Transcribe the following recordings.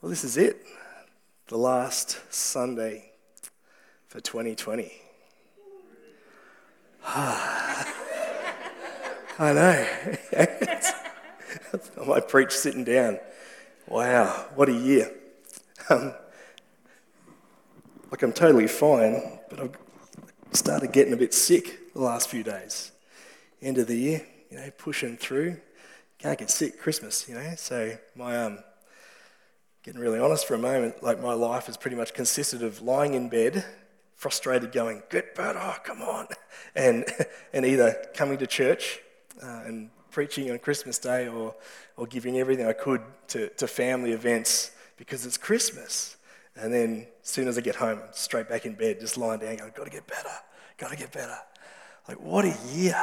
Well, this is it. The last Sunday for 2020. I know. I preach sitting down. Wow, what a year. Um, like, I'm totally fine, but I've started getting a bit sick the last few days. End of the year, you know, pushing through. Can't get sick Christmas, you know. So, my um, getting really honest for a moment, like my life has pretty much consisted of lying in bed, frustrated, going, "Get better, oh, come on," and and either coming to church uh, and preaching on Christmas Day, or or giving everything I could to to family events because it's Christmas. And then as soon as I get home, I'm straight back in bed, just lying down, going, "Got to get better, got to get better." Like what a year!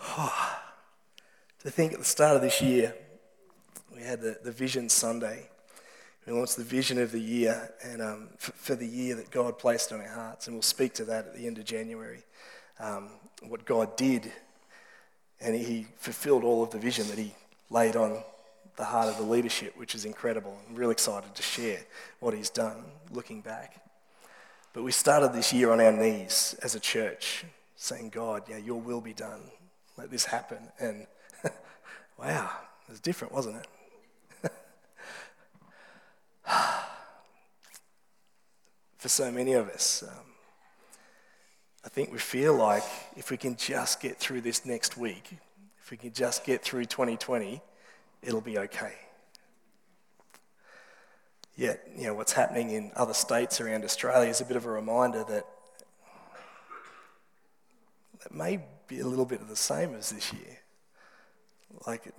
Oh, to think at the start of this year we had the, the Vision Sunday. We launched the vision of the year and um, for, for, the year that God placed on our hearts. And we'll speak to that at the end of January. Um, what God did. And He fulfilled all of the vision that He laid on the heart of the leadership, which is incredible. I'm really excited to share what He's done looking back. But we started this year on our knees as a church, saying, God, yeah, your will be done. Let this happen. And wow, it was different, wasn't it? For so many of us, um, I think we feel like if we can just get through this next week, if we can just get through 2020, it'll be okay. Yet, you know, what's happening in other states around Australia is a bit of a reminder that that may be a little bit of the same as this year. Like,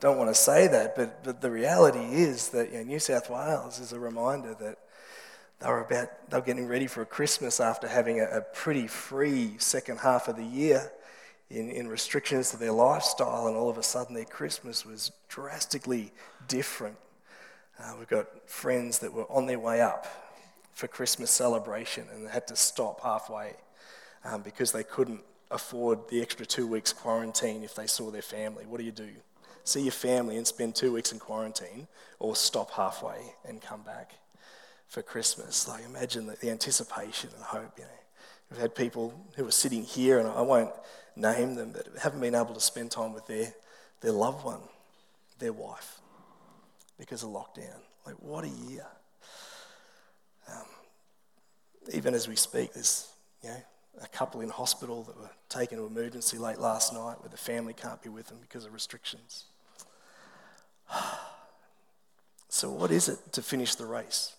don't want to say that, but, but the reality is that you know, New South Wales is a reminder that they were about they were getting ready for Christmas after having a, a pretty free second half of the year in, in restrictions to their lifestyle, and all of a sudden their Christmas was drastically different. Uh, we've got friends that were on their way up for Christmas celebration and they had to stop halfway um, because they couldn't afford the extra two weeks quarantine if they saw their family. What do you do? See your family and spend two weeks in quarantine, or stop halfway and come back for Christmas. Like, imagine the, the anticipation and hope. You know, we've had people who are sitting here, and I won't name them, but haven't been able to spend time with their, their loved one, their wife, because of lockdown. Like, what a year. Um, even as we speak, there's, you know, a couple in hospital that were taken to emergency late last night where the family can't be with them because of restrictions. So, what is it to finish the race?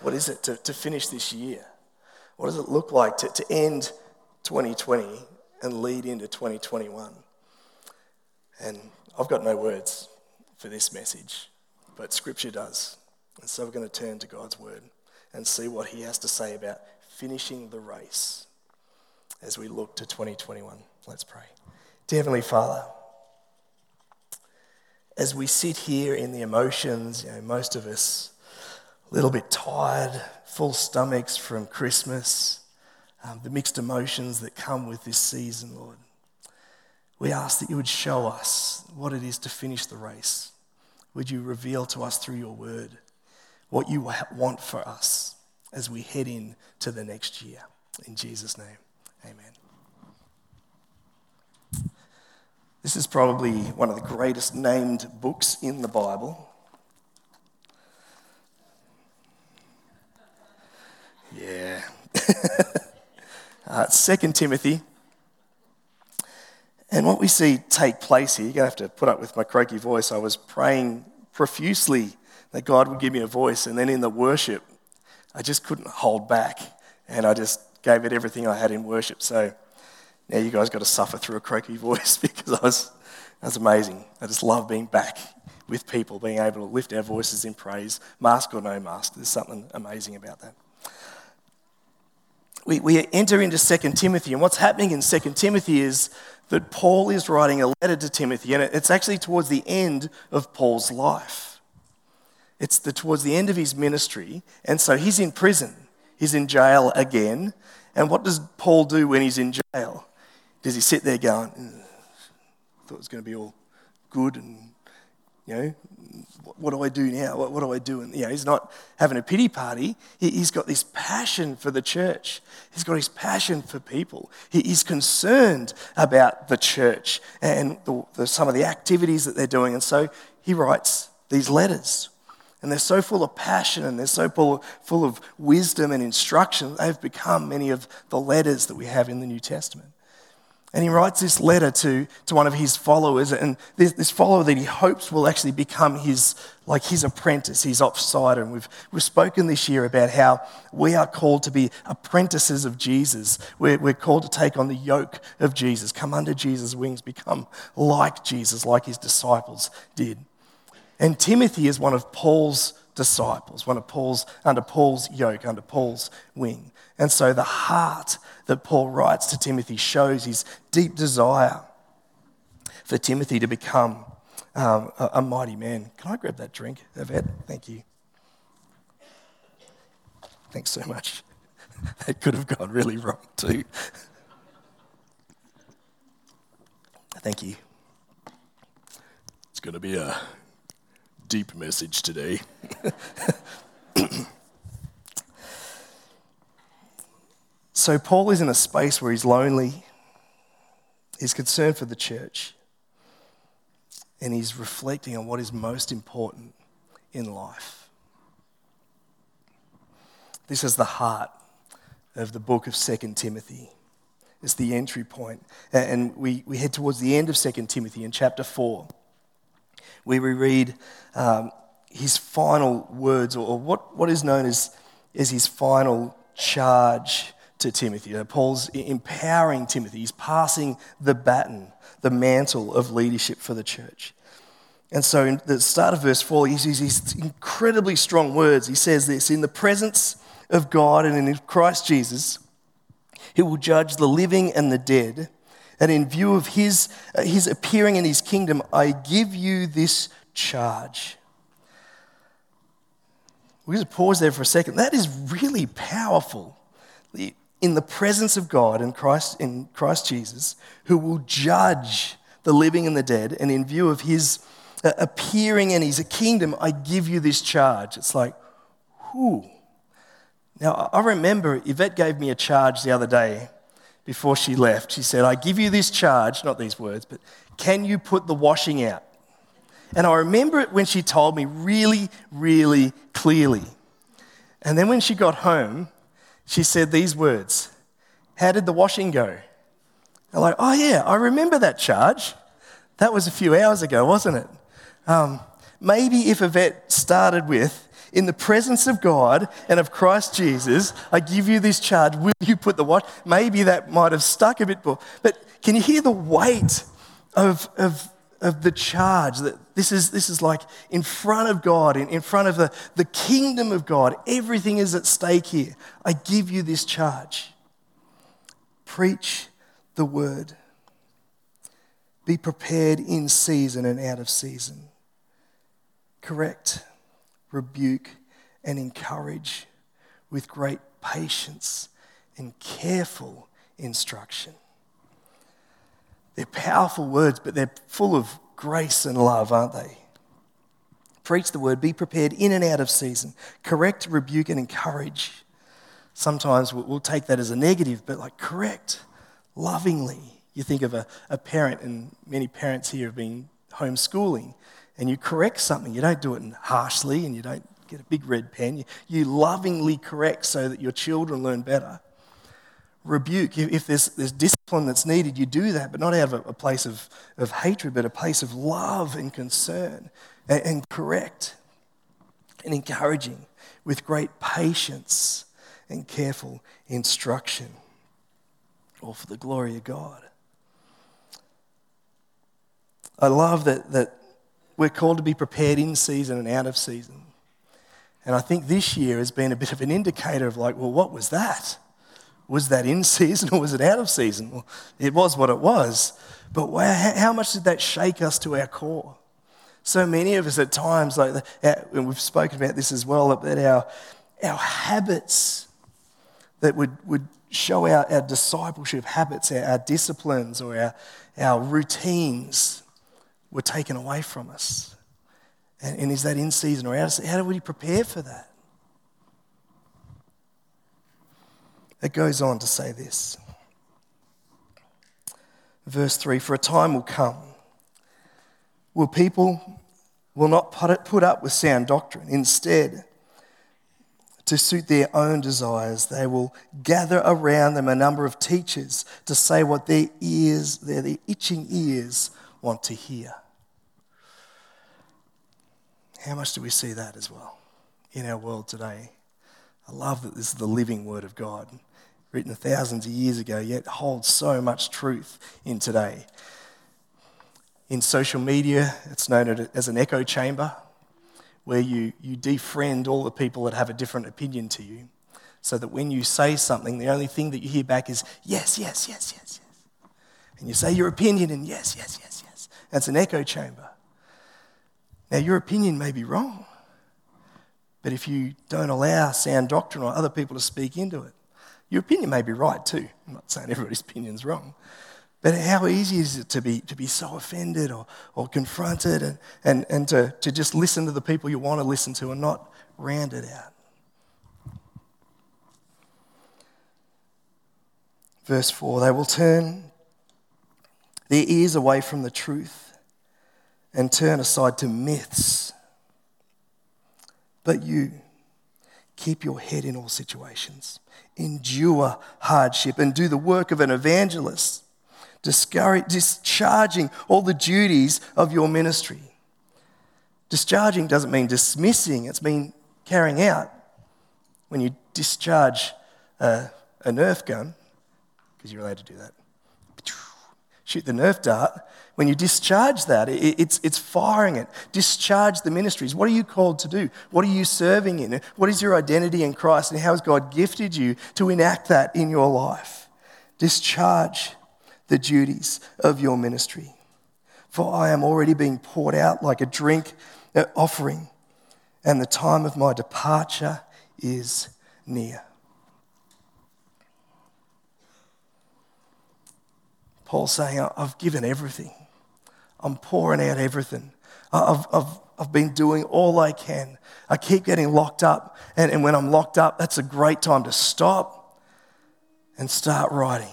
What is it to, to finish this year? What does it look like to, to end 2020 and lead into 2021? And I've got no words for this message, but Scripture does. And so we're going to turn to God's Word and see what He has to say about finishing the race as we look to 2021. Let's pray. Dear Heavenly Father, as we sit here in the emotions, you know, most of us a little bit tired, full stomachs from Christmas, um, the mixed emotions that come with this season, Lord. We ask that you would show us what it is to finish the race. Would you reveal to us through your word what you want for us as we head in to the next year? In Jesus' name, amen. This is probably one of the greatest named books in the Bible. Yeah. uh, 2 Timothy. And what we see take place here, you're going to have to put up with my croaky voice. I was praying profusely that God would give me a voice, and then in the worship, I just couldn't hold back, and I just gave it everything I had in worship. So now you guys got to suffer through a croaky voice because I was, that was amazing. I just love being back with people, being able to lift our voices in praise, mask or no mask. There's something amazing about that. We, we enter into 2 Timothy, and what's happening in 2 Timothy is that Paul is writing a letter to Timothy, and it's actually towards the end of Paul's life. It's the, towards the end of his ministry, and so he's in prison. He's in jail again. And what does Paul do when he's in jail? Does he sit there going, mm, thought it was going to be all good and you know, what do I do now? What, what do I do? And, you know, he's not having a pity party. He, has got this passion for the church. He's got his passion for people. He, he's concerned about the church and the, the, some of the activities that they're doing. And so he writes these letters. And they're so full of passion and they're so full, full of wisdom and instruction. They've become many of the letters that we have in the New Testament. And he writes this letter to, to one of his followers, and this, this follower that he hopes will actually become his, like his apprentice, his offsider. And we've, we've spoken this year about how we are called to be apprentices of Jesus. We're, we're called to take on the yoke of Jesus, come under Jesus' wings, become like Jesus, like his disciples did. And Timothy is one of Paul's disciples, one of Paul's, under Paul's yoke, under Paul's wing. And so the heart that Paul writes to Timothy shows his deep desire for Timothy to become um, a, a, mighty man. Can I grab that drink, Yvette? Thank you. Thanks so much. that could have gone really wrong too. Thank you. It's going to be a deep message today. So, Paul is in a space where he's lonely, he's concerned for the church, and he's reflecting on what is most important in life. This is the heart of the book of 2 Timothy. It's the entry point. And we, we head towards the end of 2 Timothy in chapter 4, where we read um, his final words, or what, what is known as, as his final charge to Timothy. Paul's empowering Timothy. He's passing the baton, the mantle of leadership for the church. And so, in the start of verse 4, he uses these incredibly strong words. He says this In the presence of God and in Christ Jesus, he will judge the living and the dead. And in view of his, uh, his appearing in his kingdom, I give you this charge. We just pause there for a second. That is really powerful in the presence of God in Christ, in Christ Jesus, who will judge the living and the dead, and in view of his uh, appearing in his kingdom, I give you this charge. It's like, whoo. Now, I remember Yvette gave me a charge the other day before she left. She said, I give you this charge, not these words, but can you put the washing out? And I remember it when she told me really, really clearly. And then when she got home, she said these words How did the washing go? I'm like, Oh, yeah, I remember that charge. That was a few hours ago, wasn't it? Um, maybe if Yvette started with, in the presence of God and of Christ Jesus, I give you this charge. Will you put the what? Maybe that might have stuck a bit more. But can you hear the weight of, of of the charge that this is, this is like in front of God, in, in front of the, the kingdom of God. Everything is at stake here. I give you this charge. Preach the word. Be prepared in season and out of season. Correct, rebuke, and encourage with great patience and careful instruction. They're powerful words, but they're full of grace and love, aren't they? Preach the word, be prepared in and out of season, correct, rebuke, and encourage. Sometimes we'll take that as a negative, but like correct, lovingly. You think of a, a parent, and many parents here have been homeschooling, and you correct something. You don't do it harshly, and you don't get a big red pen. You, you lovingly correct so that your children learn better rebuke. If there's, there's discipline that's needed, you do that, but not out of a, a place of, of hatred, but a place of love and concern and, and correct and encouraging with great patience and careful instruction, all for the glory of God. I love that, that we're called to be prepared in season and out of season. And I think this year has been a bit of an indicator of like, well, what was that? Was that in season or was it out of season? Well, it was what it was. But how much did that shake us to our core? So many of us at times, like, uh, and we've spoken about this as well, that our, our habits that would, would show our, our discipleship habits, our, our disciplines, or our, our routines were taken away from us. And, and is that in season or out of season? How do we prepare for that? It goes on to say this. Verse 3 For a time will come, will people will not put up with sound doctrine. Instead, to suit their own desires, they will gather around them a number of teachers to say what their ears, their, their itching ears, want to hear. How much do we see that as well in our world today? I love that this is the living Word of God, written thousands of years ago, yet holds so much truth in today. In social media, it's known as an echo chamber, where you, you defriend all the people that have a different opinion to you, so that when you say something, the only thing that you hear back is yes, yes, yes, yes, yes. And you say your opinion, and yes, yes, yes, yes. That's an echo chamber. Now, your opinion may be wrong, but if you don't allow sound doctrine or other people to speak into it, your opinion may be right too. I'm not saying everybody's opinion's wrong. But how easy is it to be, to be so offended or, or confronted and, and, and to, to just listen to the people you want to listen to and not round it out? Verse 4 They will turn their ears away from the truth and turn aside to myths. But you, keep your head in all situations, endure hardship, and do the work of an evangelist, discharging all the duties of your ministry. Discharging doesn't mean dismissing, it's mean carrying out. When you discharge a, a Nerf gun, because you're allowed to do that, shoot the Nerf dart, when you discharge that, it's, it's firing it. Discharge the ministries. What are you called to do? What are you serving in? What is your identity in Christ? And how has God gifted you to enact that in your life? Discharge the duties of your ministry. For I am already being poured out like a drink uh, offering, and the time of my departure is near. Paul's saying, I've given everything. I'm pouring out everything. I've, I've, I've been doing all I can. I keep getting locked up. And, and when I'm locked up, that's a great time to stop and start writing.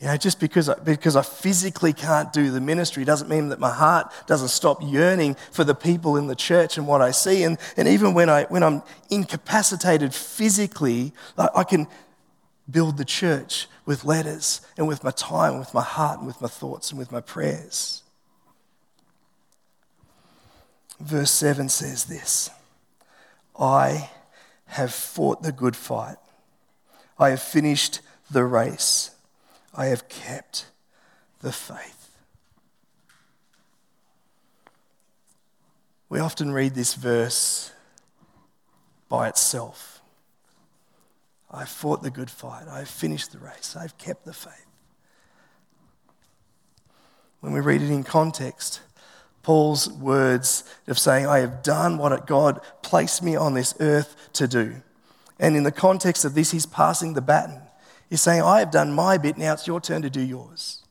You know, just because I, because I physically can't do the ministry doesn't mean that my heart doesn't stop yearning for the people in the church and what I see. And, and even when, I, when I'm incapacitated physically, I, I can build the church with letters and with my time, with my heart, and with my thoughts and with my prayers. Verse 7 says this I have fought the good fight, I have finished the race, I have kept the faith. We often read this verse by itself. I've fought the good fight. I've finished the race. I've kept the faith. When we read it in context, Paul's words of saying, I have done what God placed me on this earth to do. And in the context of this, he's passing the baton. He's saying, I have done my bit, now it's your turn to do yours.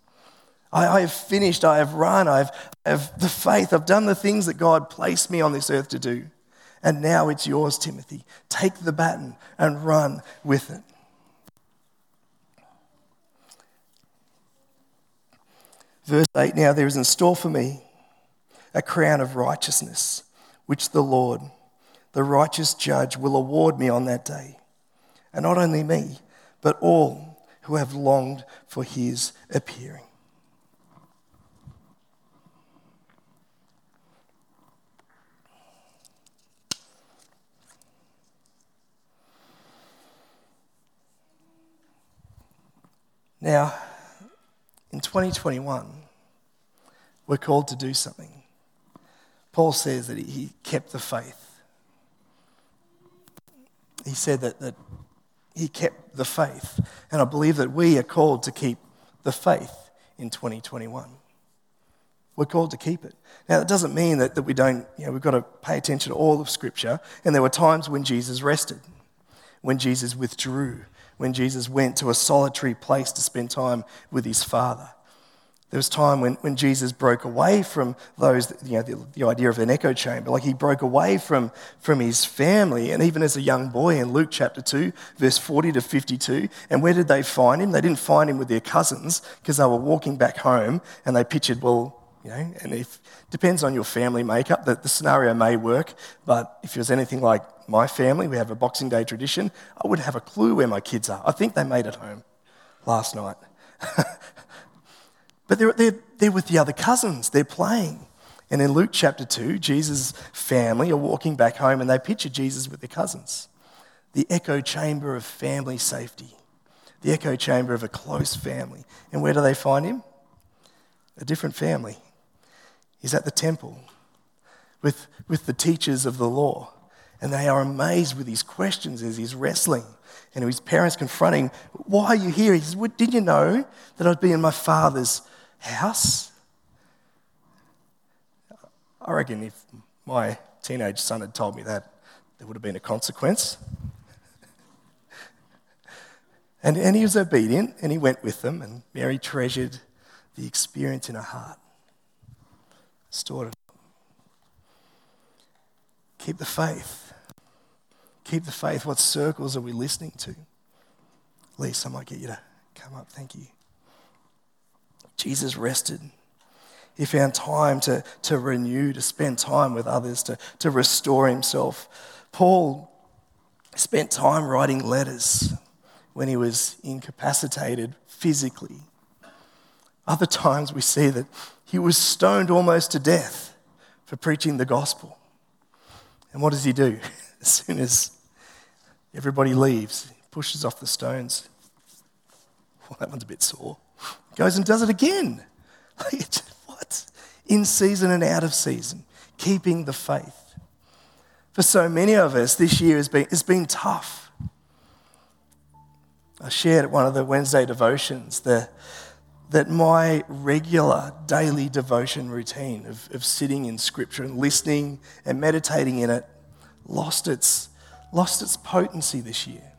I, I have finished, I have run, I've, I have the faith, I've done the things that God placed me on this earth to do. And now it's yours, Timothy. Take the baton and run with it. Verse 8 Now there is in store for me a crown of righteousness, which the Lord, the righteous judge, will award me on that day. And not only me, but all who have longed for his appearing. Now, in 2021, we're called to do something. Paul says that he kept the faith. He said that, that he kept the faith. And I believe that we are called to keep the faith in 2021. We're called to keep it. Now, that doesn't mean that, that we don't, you know, we've got to pay attention to all of Scripture. And there were times when Jesus rested, when Jesus withdrew, when Jesus went to a solitary place to spend time with his Father. There was time when, when Jesus broke away from those, you know, the, the, idea of an echo chamber. Like he broke away from, from his family, and even as a young boy in Luke chapter 2, verse 40 to 52. And where did they find him? They didn't find him with their cousins because they were walking back home and they pictured, well, you know, and if depends on your family makeup, that the scenario may work. But if it was anything like my family, we have a Boxing Day tradition, I wouldn't have a clue where my kids are. I think they made it home last night. But they're, they're, they're with the other cousins, they're playing. And in Luke chapter 2, Jesus' family are walking back home and they picture Jesus with their cousins. The echo chamber of family safety, the echo chamber of a close family. And where do they find him? A different family. He's at the temple with, with the teachers of the law. And they are amazed with his questions as he's wrestling. And his parents confronting, Why are you here? He says, Did you know that I'd be in my father's house? I reckon if my teenage son had told me that, there would have been a consequence. and, and he was obedient and he went with them, and Mary treasured the experience in her heart, stored it. Keep the faith. Keep the faith. What circles are we listening to? Lisa, I might get you to come up. Thank you. Jesus rested. He found time to, to renew, to spend time with others, to, to restore himself. Paul spent time writing letters when he was incapacitated physically. Other times we see that he was stoned almost to death for preaching the gospel. And what does he do? As soon as everybody leaves, he pushes off the stones. Well, that one's a bit sore goes and does it again. what? In season and out of season, keeping the faith. For so many of us, this year has been, has been tough. I shared at one of the Wednesday devotions the, that my regular daily devotion routine of, of sitting in Scripture and listening and meditating in it lost its, lost its potency this year.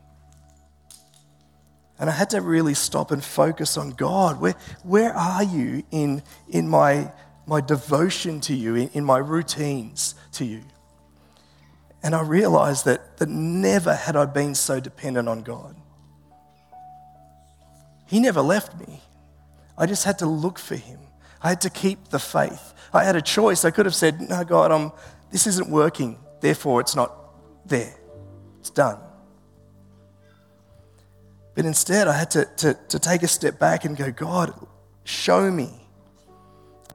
And I had to really stop and focus on God. Where, where are you in, in my, my devotion to you, in, in my routines to you? And I realized that, that never had I been so dependent on God. He never left me. I just had to look for Him. I had to keep the faith. I had a choice. I could have said, No, God, I'm, this isn't working, therefore it's not there. It's done. But instead, I had to, to, to take a step back and go, God, show me.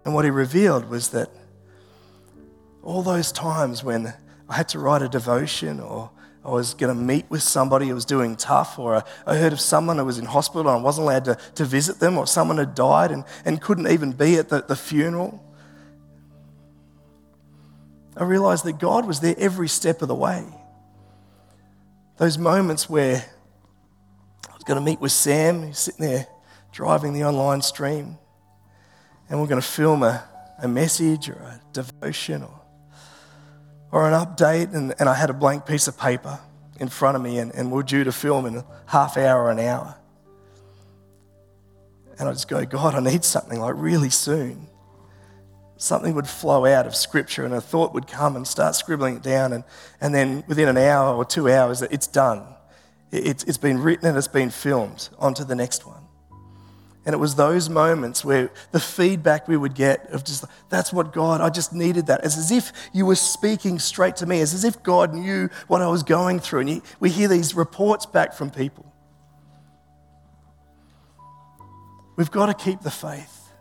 And what he revealed was that all those times when I had to write a devotion or I was going to meet with somebody who was doing tough, or I heard of someone who was in hospital and I wasn't allowed to, to visit them, or someone had died and, and couldn't even be at the, the funeral. I realized that God was there every step of the way. Those moments where I was going to meet with Sam. He's sitting there driving the online stream. And we're going to film a, a message or a devotion or, or an update. And, and I had a blank piece of paper in front of me, and, and we're due to film in a half hour an hour. And I just go, God, I need something like really soon. Something would flow out of scripture, and a thought would come and start scribbling it down. And, and then within an hour or two hours, it's done. It's, it's been written and it's been filmed. On to the next one. And it was those moments where the feedback we would get of just, that's what God, I just needed that. It's as if you were speaking straight to me. It's as if God knew what I was going through. And we hear these reports back from people. We've got to keep the faith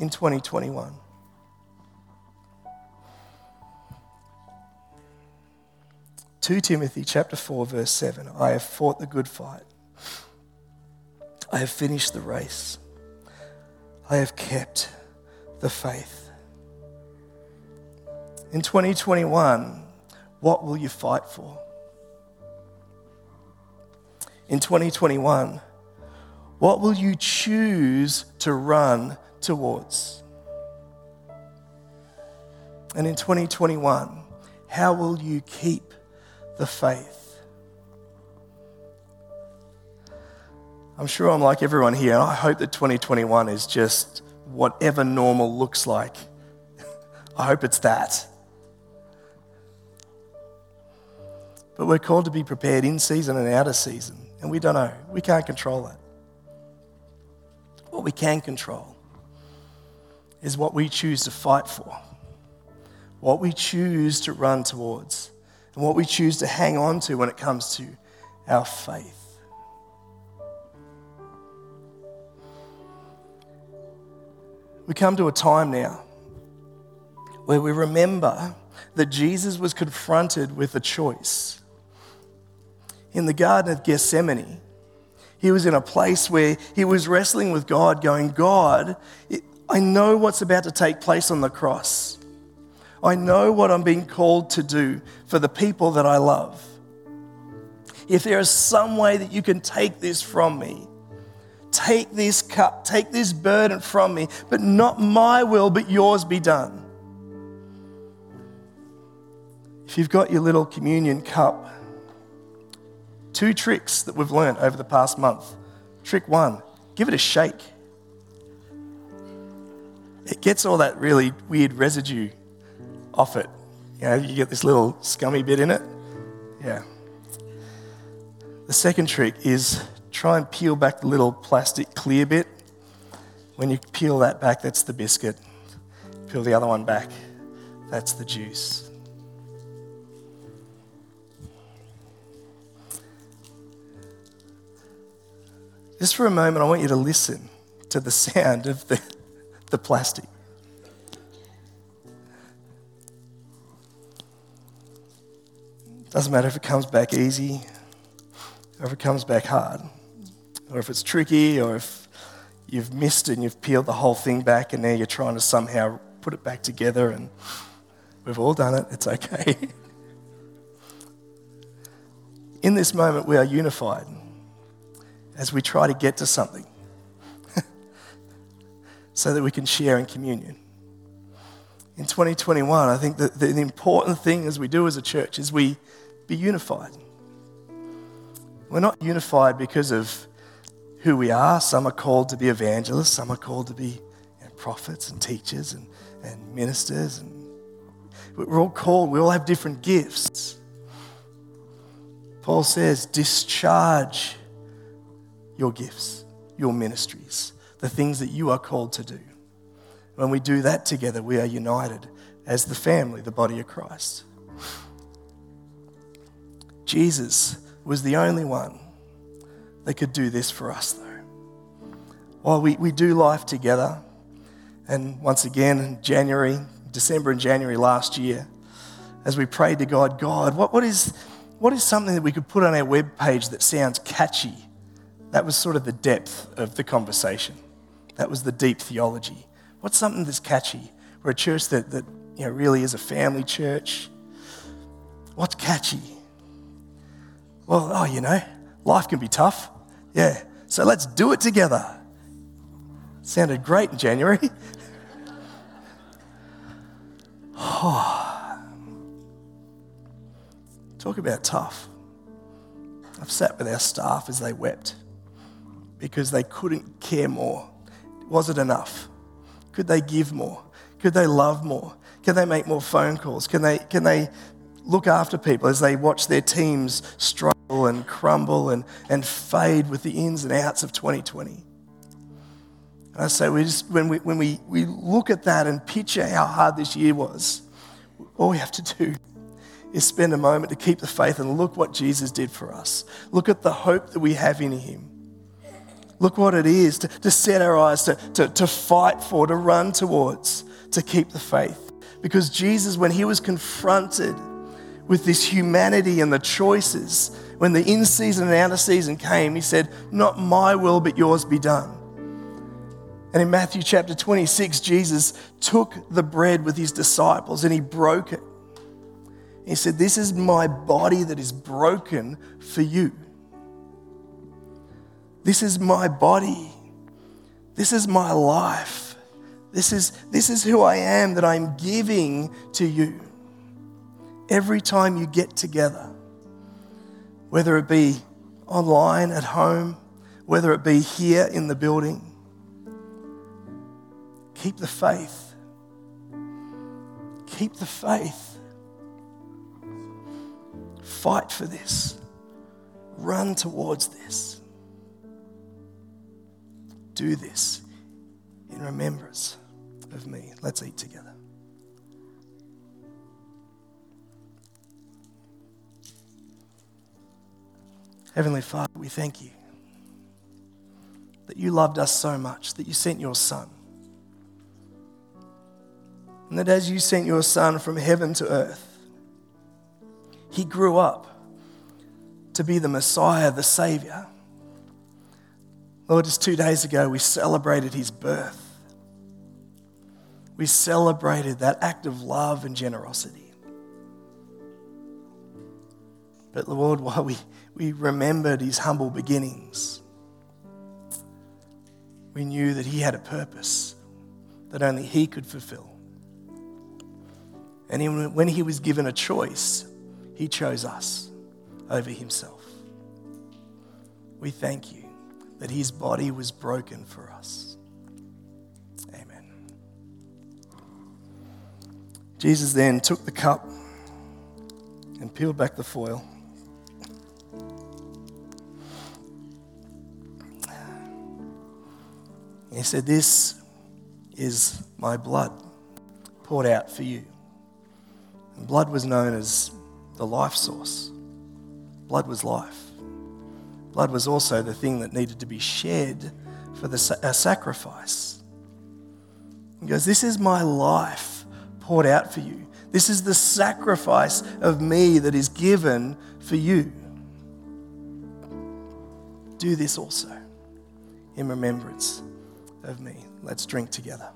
in 2021. 2 Timothy chapter 4 verse 7 I have fought the good fight. I have finished the race. I have kept the faith. In 2021 what will you fight for? In 2021 what will you choose to run towards? And in 2021 how will you keep the faith. I'm sure I'm like everyone here, I hope that 2021 is just whatever normal looks like. I hope it's that. But we're called to be prepared in season and out of season, and we don't know. We can't control it. What we can control is what we choose to fight for, what we choose to run towards, and what we choose to hang on to when it comes to our faith. We come to a time now where we remember that Jesus was confronted with a choice. In the Garden of Gethsemane, he was in a place where he was wrestling with God, going, God, I know what's about to take place on the cross. I know what I'm being called to do for the people that I love. If there is some way that you can take this from me, take this cup, take this burden from me, but not my will, but yours be done. If you've got your little communion cup, two tricks that we've learned over the past month. Trick one, give it a shake it gets all that really weird residue off it. You know, you get this little scummy bit in it. Yeah. The second trick is try and peel back the little plastic clear bit. When you peel that back, that's the biscuit. Peel the other one back, that's the juice. Just for a moment, I want you to listen to the sound of the the plastic. Doesn't matter if it comes back easy or if it comes back hard, or if it's tricky, or if you've missed and you've peeled the whole thing back and now you're trying to somehow put it back together and we've all done it, it's okay. In this moment, we are unified as we try to get to something so that we can share in communion. In 2021, I think that the important thing as we do as a church is we be unified. We're not unified because of who we are. Some are called to be evangelists, some are called to be you know, prophets and teachers and, and ministers. And we're all called, we all have different gifts. Paul says, discharge your gifts, your ministries the things that you are called to do. When we do that together, we are united as the family, the body of Christ. Jesus was the only one that could do this for us, though. While we, we do life together, and once again in January, December and January last year, as we prayed to God, God, what, what, is, what is something that we could put on our web page that sounds catchy? That was sort of the depth of the conversation. That was the deep theology. What's something that's catchy? We're a church that, that you know, really is a family church. What's catchy? Well, oh, you know, life can be tough. Yeah. So let's do it together. Sounded great in January. Talk about tough. I've sat with our staff as they wept because they couldn't care more was it enough? Could they give more? Could they love more? Can they make more phone calls? Can they, can they look after people as they watch their teams struggle and crumble and, and fade with the ins and outs of 2020? And I say, we just, when, we, when we, we look at that and picture how hard this year was, all we have to do is spend a moment to keep the faith and look what Jesus did for us. Look at the hope that we have in Him. Look what it is to, to set our eyes, to, to, to fight for, to run towards, to keep the faith. Because Jesus, when he was confronted with this humanity and the choices, when the in season and out of season came, he said, Not my will, but yours be done. And in Matthew chapter 26, Jesus took the bread with his disciples and he broke it. He said, This is my body that is broken for you. This is my body. This is my life. This is, this is who I am that I'm giving to you. Every time you get together, whether it be online, at home, whether it be here in the building, keep the faith. Keep the faith. Fight for this. Run towards this. Do this in remembrance of me. Let's eat together. Heavenly Father, we thank you that you loved us so much that you sent your Son. And that as you sent your Son from heaven to earth, he grew up to be the Messiah, the Savior. Lord, just two days ago, we celebrated his birth. We celebrated that act of love and generosity. But Lord, while we, we remembered his humble beginnings, we knew that he had a purpose that only he could fulfill. And when he was given a choice, he chose us over himself. We thank you that his body was broken for us. Amen. Jesus then took the cup and peeled back the foil. He said, This is my blood poured out for you. And blood was known as the life source. Blood was life. Blood was also the thing that needed to be shed for the sacrifice. He goes, This is my life poured out for you. This is the sacrifice of me that is given for you. Do this also in remembrance of me. Let's drink together.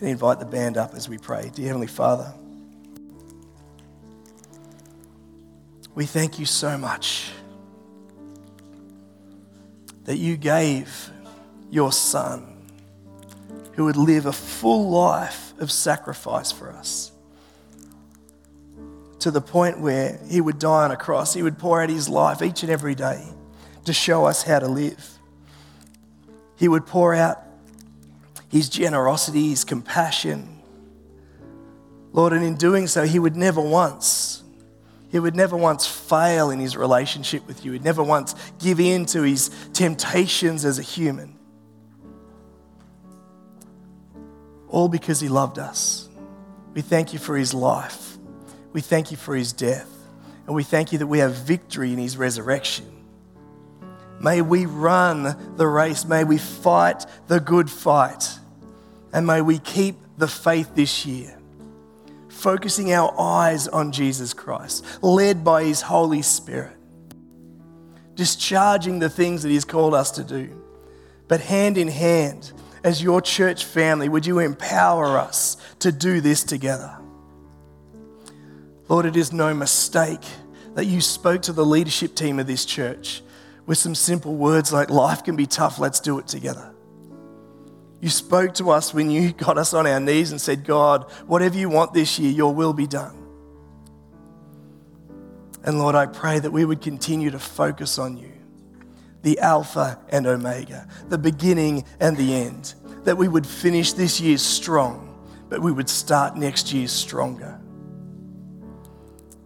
And invite the band up as we pray. Dear Heavenly Father, we thank you so much that you gave your Son who would live a full life of sacrifice for us to the point where he would die on a cross. He would pour out his life each and every day to show us how to live. He would pour out his generosity, his compassion. Lord, and in doing so, he would never once, he would never once fail in his relationship with you. He'd never once give in to his temptations as a human. All because he loved us. We thank you for his life. We thank you for his death. And we thank you that we have victory in his resurrection. May we run the race. May we fight the good fight. And may we keep the faith this year, focusing our eyes on Jesus Christ, led by his Holy Spirit, discharging the things that he's called us to do. But hand in hand, as your church family, would you empower us to do this together? Lord, it is no mistake that you spoke to the leadership team of this church with some simple words like, Life can be tough, let's do it together. You spoke to us when you got us on our knees and said, God, whatever you want this year, your will be done. And Lord, I pray that we would continue to focus on you, the Alpha and Omega, the beginning and the end, that we would finish this year strong, but we would start next year stronger.